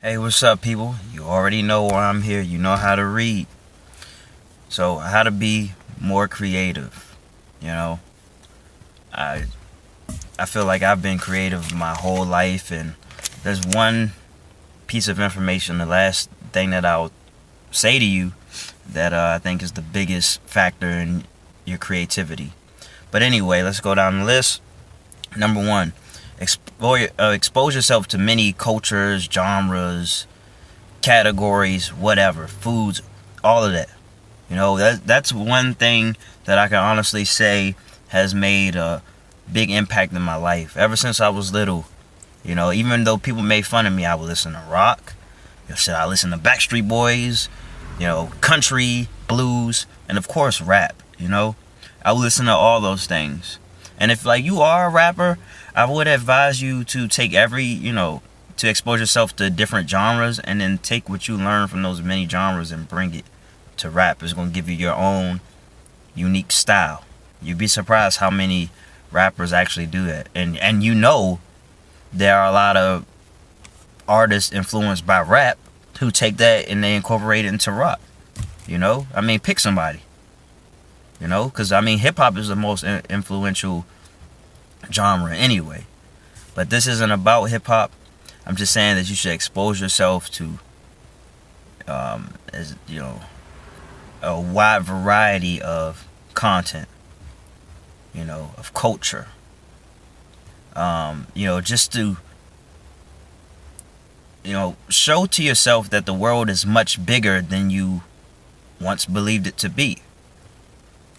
Hey, what's up, people? You already know why I'm here. You know how to read. So, how to be more creative. You know, I I feel like I've been creative my whole life, and there's one piece of information, the last thing that I'll say to you, that uh, I think is the biggest factor in your creativity. But anyway, let's go down the list. Number one, uh, expose yourself to many cultures, genres, categories, whatever, foods, all of that. You know, that that's one thing that I can honestly say has made a big impact in my life. Ever since I was little, you know, even though people made fun of me, I would listen to rock. You know, I listen to Backstreet Boys, you know, country, blues, and of course rap. You know, I would listen to all those things. And if like you are a rapper, I would advise you to take every, you know, to expose yourself to different genres and then take what you learn from those many genres and bring it to rap. It's going to give you your own unique style. You'd be surprised how many rappers actually do that. And and you know there are a lot of artists influenced by rap who take that and they incorporate it into rock. You know? I mean, pick somebody. You know, cuz I mean hip hop is the most influential genre anyway. But this isn't about hip hop. I'm just saying that you should expose yourself to um as you know a wide variety of content, you know, of culture. Um, you know, just to you know, show to yourself that the world is much bigger than you once believed it to be.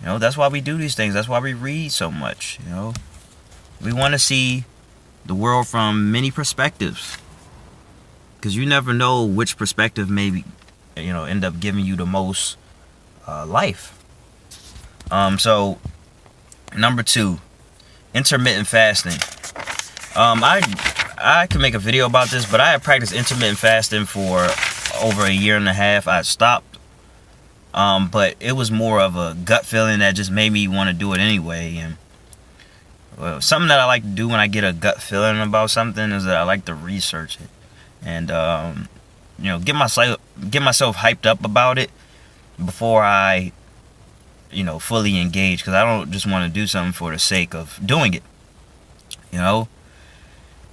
You know, that's why we do these things. That's why we read so much, you know. We want to see the world from many perspectives. Cuz you never know which perspective maybe you know end up giving you the most uh, life. Um, so number two, intermittent fasting. Um, I I can make a video about this, but I have practiced intermittent fasting for over a year and a half. I stopped, um, but it was more of a gut feeling that just made me want to do it anyway. And well, something that I like to do when I get a gut feeling about something is that I like to research it and um, you know get myself get myself hyped up about it before I, you know, fully engage because I don't just want to do something for the sake of doing it, you know.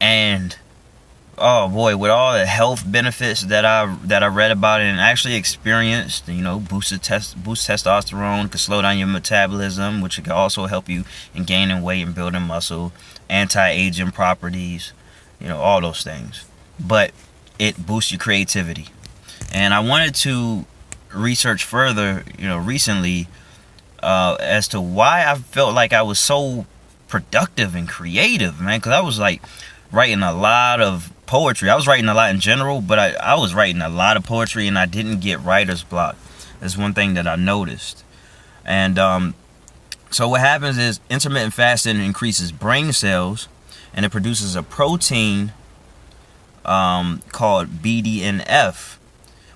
And oh boy, with all the health benefits that I that I read about and actually experienced, you know, boosted test boost testosterone, can slow down your metabolism, which can also help you in gaining weight and building muscle, anti-aging properties, you know, all those things. But it boosts your creativity. And I wanted to research further, you know, recently uh, as to why I felt like I was so productive and creative, man. Because I was like writing a lot of poetry. I was writing a lot in general, but I, I was writing a lot of poetry and I didn't get writer's block. That's one thing that I noticed. And um, so what happens is intermittent fasting increases brain cells and it produces a protein um, called BDNF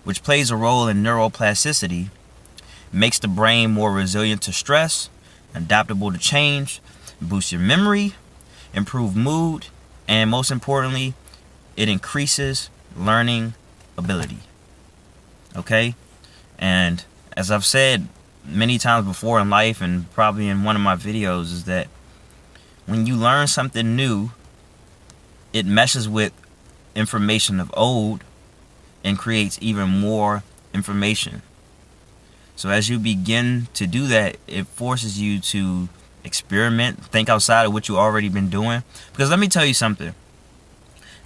which plays a role in neuroplasticity, makes the brain more resilient to stress, adaptable to change, boosts your memory, improve mood, and most importantly, it increases learning ability. Okay? And as I've said many times before in life and probably in one of my videos is that when you learn something new, it meshes with information of old and creates even more information. So as you begin to do that, it forces you to experiment, think outside of what you've already been doing. Because let me tell you something.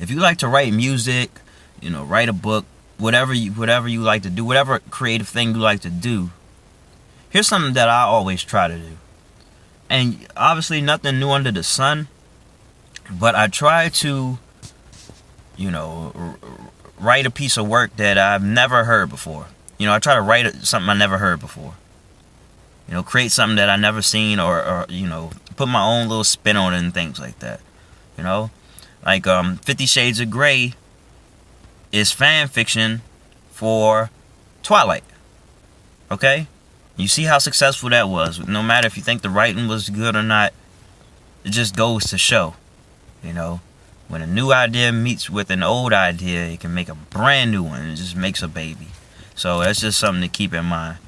If you like to write music, you know, write a book, whatever you whatever you like to do, whatever creative thing you like to do, here's something that I always try to do. And obviously nothing new under the sun, but I try to you know, write a piece of work that I've never heard before. You know, I try to write something I never heard before. You know, create something that I never seen or, or you know, put my own little spin on it and things like that. You know? Like um 50 Shades of Grey is fan fiction for Twilight. Okay? You see how successful that was. No matter if you think the writing was good or not, it just goes to show, you know, when a new idea meets with an old idea, it can make a brand new one. It just makes a baby. So that's just something to keep in mind,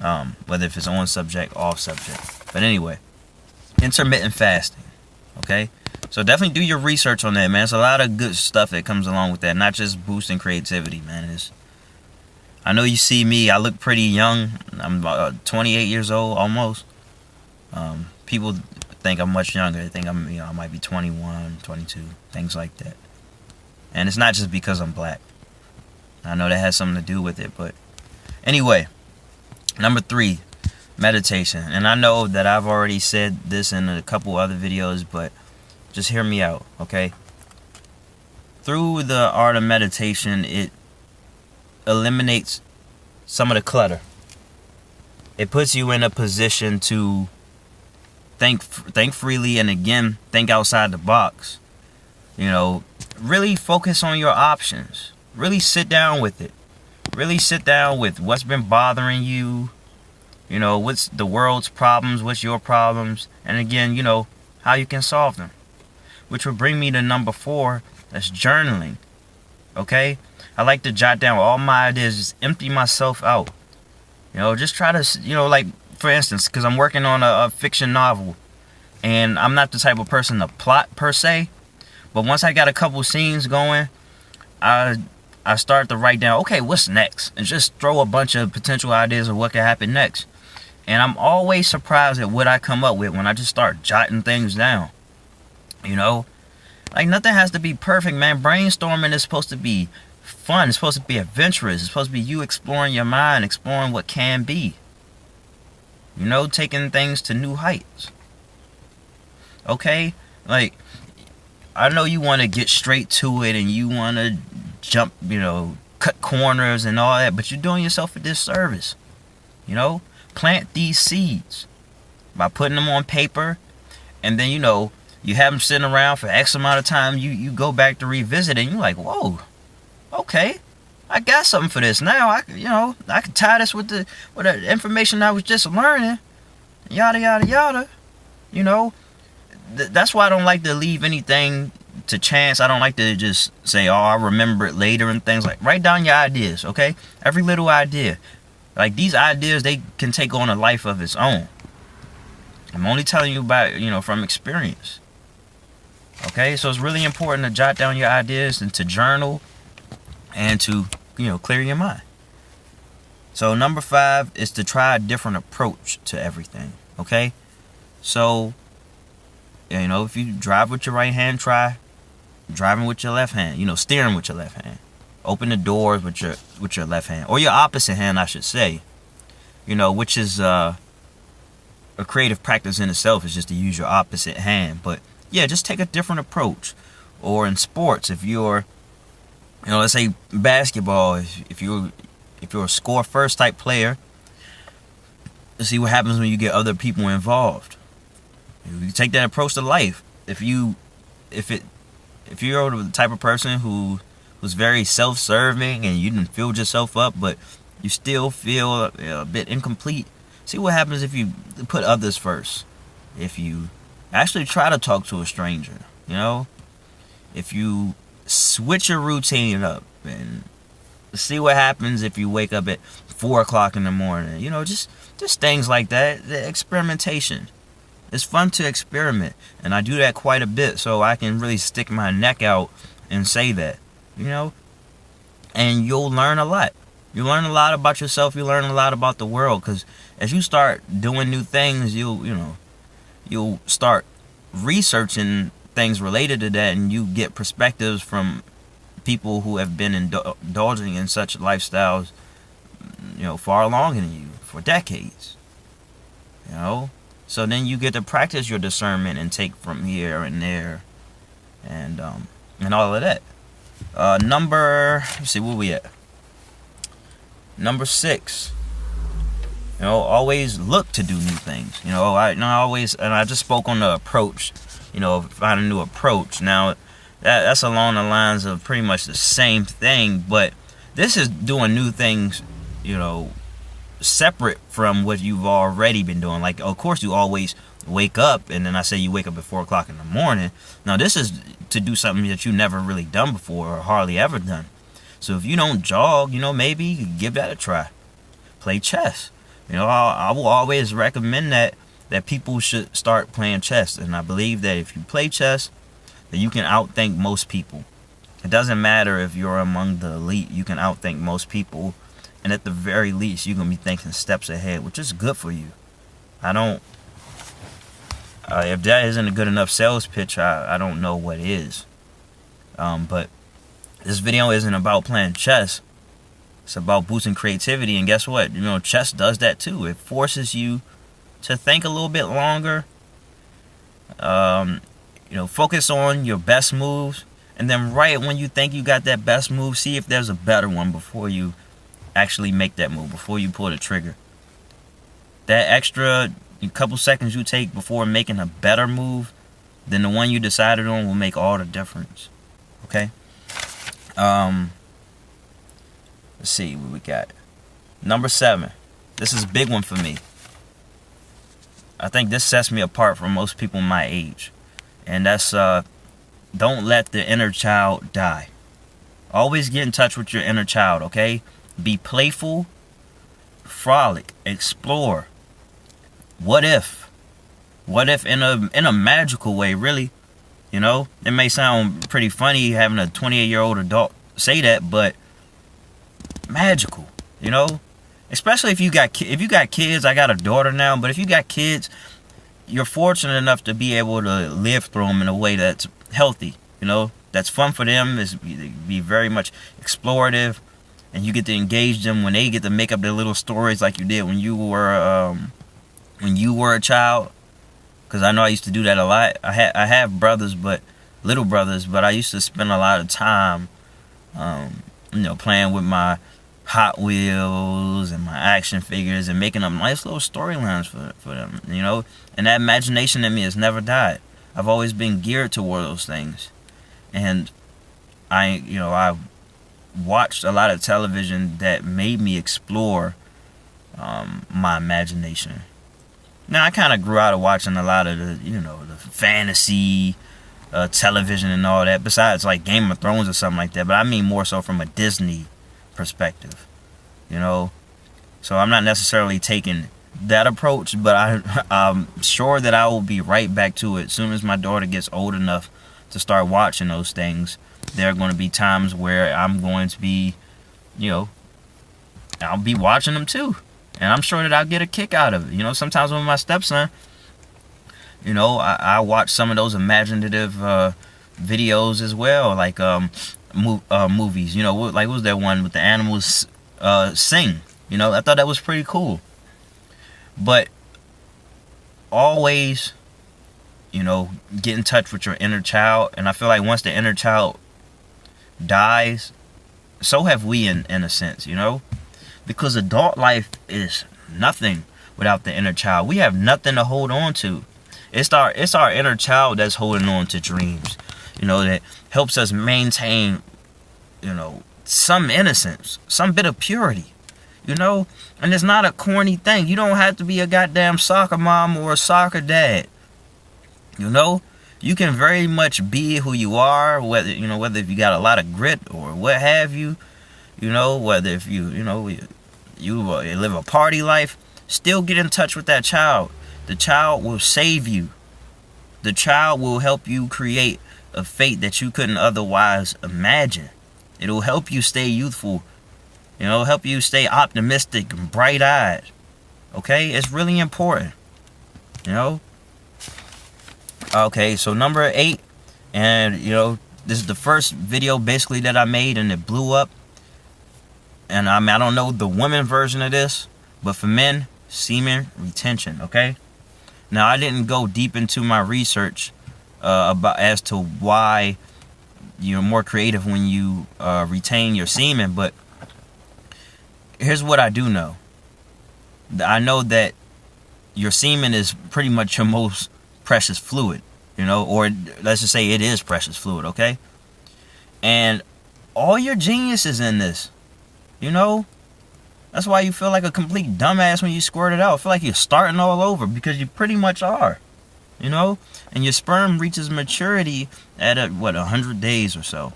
um, whether if it's on subject, off subject. But anyway, intermittent fasting. Okay, so definitely do your research on that, man. It's a lot of good stuff that comes along with that, not just boosting creativity, man. It's I know you see me. I look pretty young. I'm about 28 years old almost. Um, people think I'm much younger. They think I'm, you know, I might be 21, 22, things like that. And it's not just because I'm black. I know that has something to do with it, but anyway, number three, meditation. And I know that I've already said this in a couple other videos, but just hear me out, okay? Through the art of meditation, it eliminates some of the clutter. It puts you in a position to think think freely and again think outside the box. You know really focus on your options. Really sit down with it. Really sit down with what's been bothering you. You know what's the world's problems? What's your problems? And again you know how you can solve them which would bring me to number four that's journaling okay i like to jot down all my ideas just empty myself out you know just try to you know like for instance, because I'm working on a, a, fiction novel, and I'm not the type of person to plot per se, but once I got a couple scenes going, I I start to write down, okay, what's next, and just throw a bunch of potential ideas of what could happen next. And I'm always surprised at what I come up with when I just start jotting things down. You know, like nothing has to be perfect, man. Brainstorming is supposed to be fun. It's supposed to be adventurous. It's supposed to be you exploring your mind, exploring what can be. You know, taking things to new heights. Okay? Like, I know you want to get straight to it and you want to jump, you know, cut corners and all that, but you're doing yourself a disservice. You know? Plant these seeds by putting them on paper and then, you know, you have them sitting around for X amount of time. You, you go back to revisit and you're like, whoa, okay. I got something for this now. I you know I can tie this with the with the information I was just learning, yada yada yada. You know, Th- that's why I don't like to leave anything to chance. I don't like to just say, "Oh, I'll remember it later" and things like. Write down your ideas, okay? Every little idea, like these ideas, they can take on a life of its own. I'm only telling you about you know from experience. Okay, so it's really important to jot down your ideas and to journal and to, you know, clear your mind. So number five is to try a different approach to everything. Okay? So, you know, if you drive with your right hand, try driving with your left hand. You know, steering with your left hand. Open the doors with your with your left hand. Or your opposite hand, I should say. You know, which is uh a creative practice in itself is just to use your opposite hand. But yeah, just take a different approach. Or in sports, if you're you know, let's say basketball. If, if you if you're a score first type player, see what happens when you get other people involved. You take that approach to life. If you if it if you're the type of person who was very self-serving and you didn't fill yourself up, but you still feel a, a bit incomplete. See what happens if you put others first. If you actually try to talk to a stranger, you know, if you switch your routine up and see what happens if you wake up at four o'clock in the morning. You know, just just things like that. The experimentation. It's fun to experiment, and I do that quite a bit, so I can really stick my neck out and say that. You know, and you'll learn a lot. You learn a lot about yourself. You learn a lot about the world, because as you start doing new things, you'll you know, you'll start researching things related to that and you get perspectives from people who have been indulging in such lifestyles you know far longer than you for decades you know? So then you get to practice your discernment and take from here and there and um and all of that. Uh number let's see where we at? Number six you know always look to do new things you know i you I always and i just spoke on the approach you know, find a new approach. Now, that, that's along the lines of pretty much the same thing, but this is doing new things, you know, separate from what you've already been doing. Like, of course, you always wake up, and then I say you wake up at four o'clock in the morning. Now, this is to do something that you never really done before or hardly ever done. So if you don't jog, you know, maybe give that a try. Play chess. You know, I, I will always recommend that that people should start playing chess, and I believe that if you play chess, that you can outthink most people. It doesn't matter if you're among the elite; you can outthink most people, and at the very least, you're gonna be thinking steps ahead, which is good for you. I don't. Uh, if that isn't a good enough sales pitch, I, I don't know what is. Um, but this video isn't about playing chess. It's about boosting creativity, and guess what? You know, chess does that too. It forces you to think a little bit longer. Um, you know, focus on your best moves, and then right when you think you got that best move, see if there's a better one before you actually make that move, before you pull the trigger. That extra couple seconds you take before making a better move than the one you decided on will make all the difference. Okay? Um, let's see what we got. Number seven. This is a big one for me. I think this sets me apart from most people my age. And that's uh don't let the inner child die. Always get in touch with your inner child, okay? Be playful, frolic, explore. What if? What if in a in a magical way, really? You know, it may sound pretty funny having a 28 year old adult say that, but magical. You know, especially if you got if you got kids. I got a daughter now, but if you got kids, you're fortunate enough to be able to live through them in a way that's healthy. You know, that's fun for them. Is be very much explorative, and you get to engage them when they get to make up their little stories like you did when you were um, when you were a child. Because I know I used to do that a lot. I had I have brothers, but little brothers, but I used to spend a lot of time, um, you know, playing with my Hot Wheels and my action figures and making up nice little storylines for for them, you know. And that imagination in me has never died. I've always been geared toward those things, and I, you know, I watched a lot of television that made me explore um, my imagination. Now I kind of grew out of watching a lot of the, you know, the fantasy uh, television and all that. Besides like Game of Thrones or something like that, but I mean more so from a Disney perspective. You know, so I'm not necessarily taking that approach, but I, I'm sure that I will be right back to it as soon as my daughter gets old enough to start watching those things. There are going to be times where I'm going to be, you know, I'll be watching them too. And I'm sure that I'll get a kick out of it. You know, sometimes with my stepson, you know, I, I watch some of those imaginative uh, videos as well, like um, mo- uh, movies. You know, like what was that one with the animals uh, sing? You know, I thought that was pretty cool. But always, you know, get in touch with your inner child. And I feel like once the inner child dies, so have we in, in a sense, you know? Because adult life is nothing without the inner child. We have nothing to hold on to. It's our it's our inner child that's holding on to dreams. You know, that helps us maintain, you know, some innocence, some bit of purity you know? And it's not a corny thing. You don't have to be a goddamn soccer mom or a soccer dad. You know? You can very much be who you are, whether you know, whether if you got a lot of grit or what have you, you know, whether if you, you know, you, you uh, live a party life, still get in touch with that child. The child will save you. The child will help you create a fate that you couldn't otherwise imagine. It'll help you stay youthful you know, help you stay optimistic and bright eyed. Okay? It's really important. You know? Okay, so number eight, and you know, this is the first video basically that I made and it blew up. And I mean, I don't know the women version of this, but for men, semen retention, okay? Now, I didn't go deep into my research uh, about as to why you're more creative when you uh, retain your semen, but here's what I do know. I know that your semen is pretty much your most precious fluid, you know, or let's just say it is precious fluid, okay? And all your genius is in this, you know? That's why you feel like a complete dumbass when you squirt it out. Feel like you're starting all over because you pretty much are. you know, and your sperm reaches maturity at a, what 100 days or so.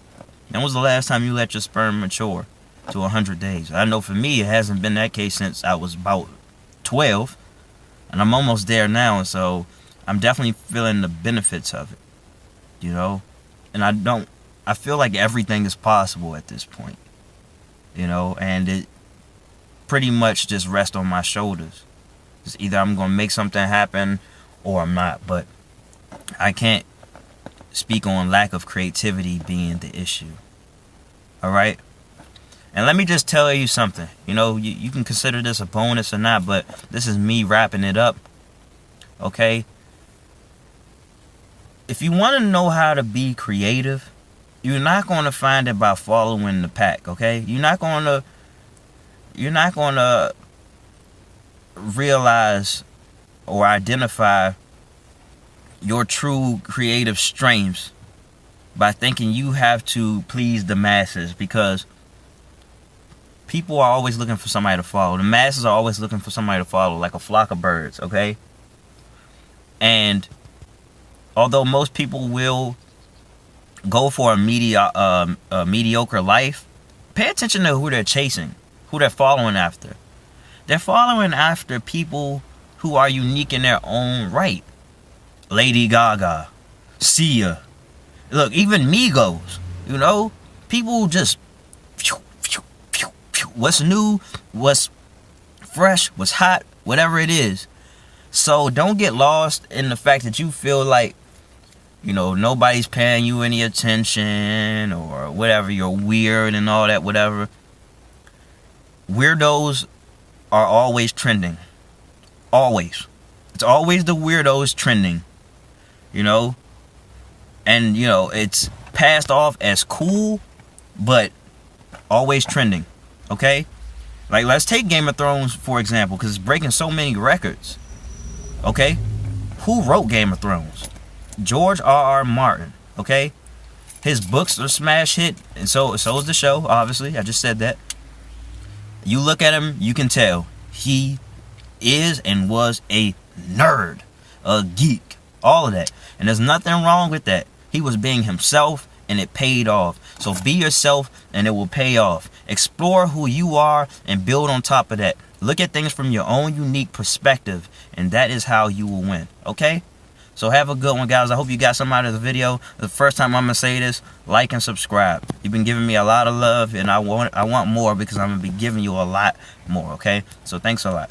When was the last time you let your sperm mature to 100 days? I know for me it hasn't been that case since I was about 12, and I'm almost there now, and so I'm definitely feeling the benefits of it. You know, and I don't. I feel like everything is possible at this point. You know, and it pretty much just rest on my shoulders. It's either I'm gonna make something happen or I'm not. But I can't speak on lack of creativity being the issue. All right. And let me just tell you something. You know, you, you can consider this a bonus or not, but this is me wrapping it up. Okay? If you want to know how to be creative, you're not going to find it by following the pack, okay? You're not going to you're not going to realize or identify your true creative strengths by thinking you have to please the masses because people are always looking for somebody to follow. The masses are always looking for somebody to follow, like a flock of birds, okay? And although most people will go for a, media, um, a mediocre life, pay attention to who they're chasing, who they're following after. They're following after people who are unique in their own right. Lady Gaga, Sia, look, even Migos, you know, people just what's new, what's fresh, what's hot, whatever it is. So don't get lost in the fact that you feel like you know nobody's paying you any attention or whatever you're weird and all that whatever weirdos are always trending. Always. It's always the weirdos trending you know? And you know it's passed off as cool but always trending okay? Like let's take game of thrones for example because it's breaking so many records okay? Who wrote game of thrones? George r r martin okay? His books are smash hit and so so is the show obviously. I just said that you look at him you can tell he is and was a nerd a geek all of that and there's nothing wrong with that. He was being himself and it paid off. So be yourself and it will pay off. Explore who you are and build on top of that. Look at things from your own unique perspective and that is how you will win. Okay? So have a good one, guys. I hope you got some out of the video. The first time I'm gonna say this, like and subscribe. You've been giving me a lot of love, and I want I want more because I'm gonna be giving you a lot more. Okay, so thanks a lot.